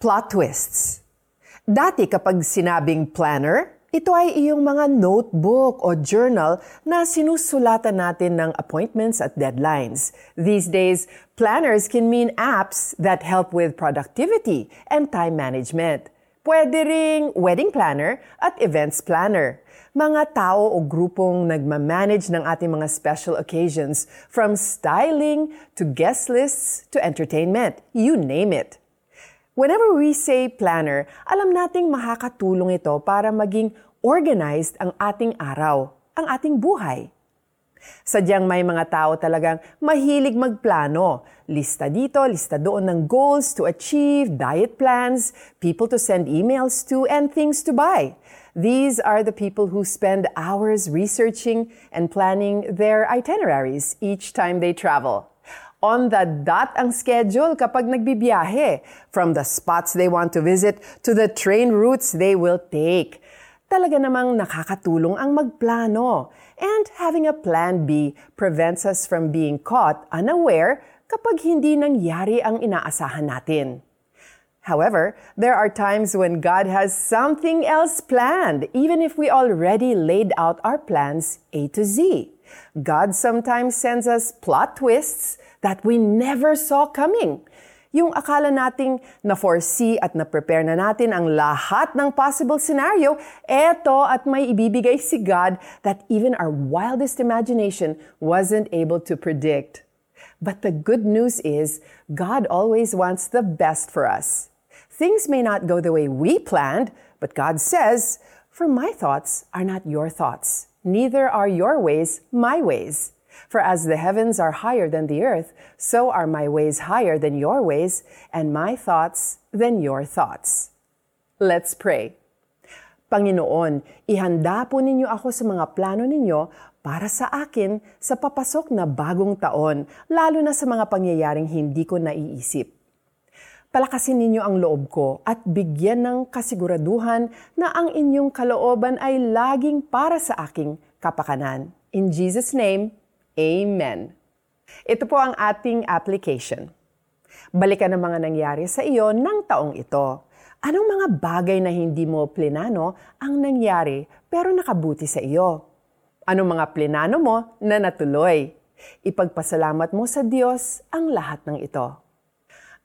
Plot twists. Dati kapag sinabing planner, ito ay iyong mga notebook o journal na sinusulatan natin ng appointments at deadlines. These days, planners can mean apps that help with productivity and time management. Pwede ring wedding planner at events planner. Mga tao o grupong nagmamanage ng ating mga special occasions from styling to guest lists to entertainment. You name it. Whenever we say planner, alam nating makakatulong ito para maging organized ang ating araw, ang ating buhay. Sadyang may mga tao talagang mahilig magplano. Lista dito, lista doon ng goals to achieve, diet plans, people to send emails to, and things to buy. These are the people who spend hours researching and planning their itineraries each time they travel. On the dot ang schedule kapag nagbibiyahe, from the spots they want to visit to the train routes they will take. Talaga namang nakakatulong ang magplano. And having a plan B prevents us from being caught unaware kapag hindi nangyari ang inaasahan natin. However, there are times when God has something else planned, even if we already laid out our plans A to Z. God sometimes sends us plot twists that we never saw coming. Yung akala nating na-foresee at na-prepare na natin ang lahat ng possible scenario, eto at may ibibigay si God that even our wildest imagination wasn't able to predict. But the good news is, God always wants the best for us. Things may not go the way we planned, but God says, For my thoughts are not your thoughts, neither are your ways my ways. For as the heavens are higher than the earth, so are my ways higher than your ways, and my thoughts than your thoughts. Let's pray. Panginoon, ihanda po ninyo ako sa mga plano ninyo para sa akin sa papasok na bagong taon, lalo na sa mga pangyayaring hindi ko naiisip. Palakasin ninyo ang loob ko at bigyan ng kasiguraduhan na ang inyong kalooban ay laging para sa aking kapakanan. In Jesus' name, Amen. Ito po ang ating application. Balikan ang mga nangyari sa iyo ng taong ito. Anong mga bagay na hindi mo plinano ang nangyari pero nakabuti sa iyo? Anong mga plinano mo na natuloy? Ipagpasalamat mo sa Diyos ang lahat ng ito.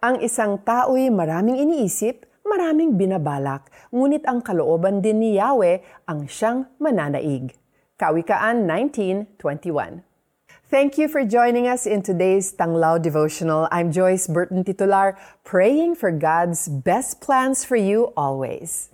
Ang isang tao'y maraming iniisip, maraming binabalak, ngunit ang kalooban din ni Yahweh ang siyang mananaig. Kawikaan 19.21 Thank you for joining us in today's Tanglao devotional. I'm Joyce Burton Titular, praying for God's best plans for you always.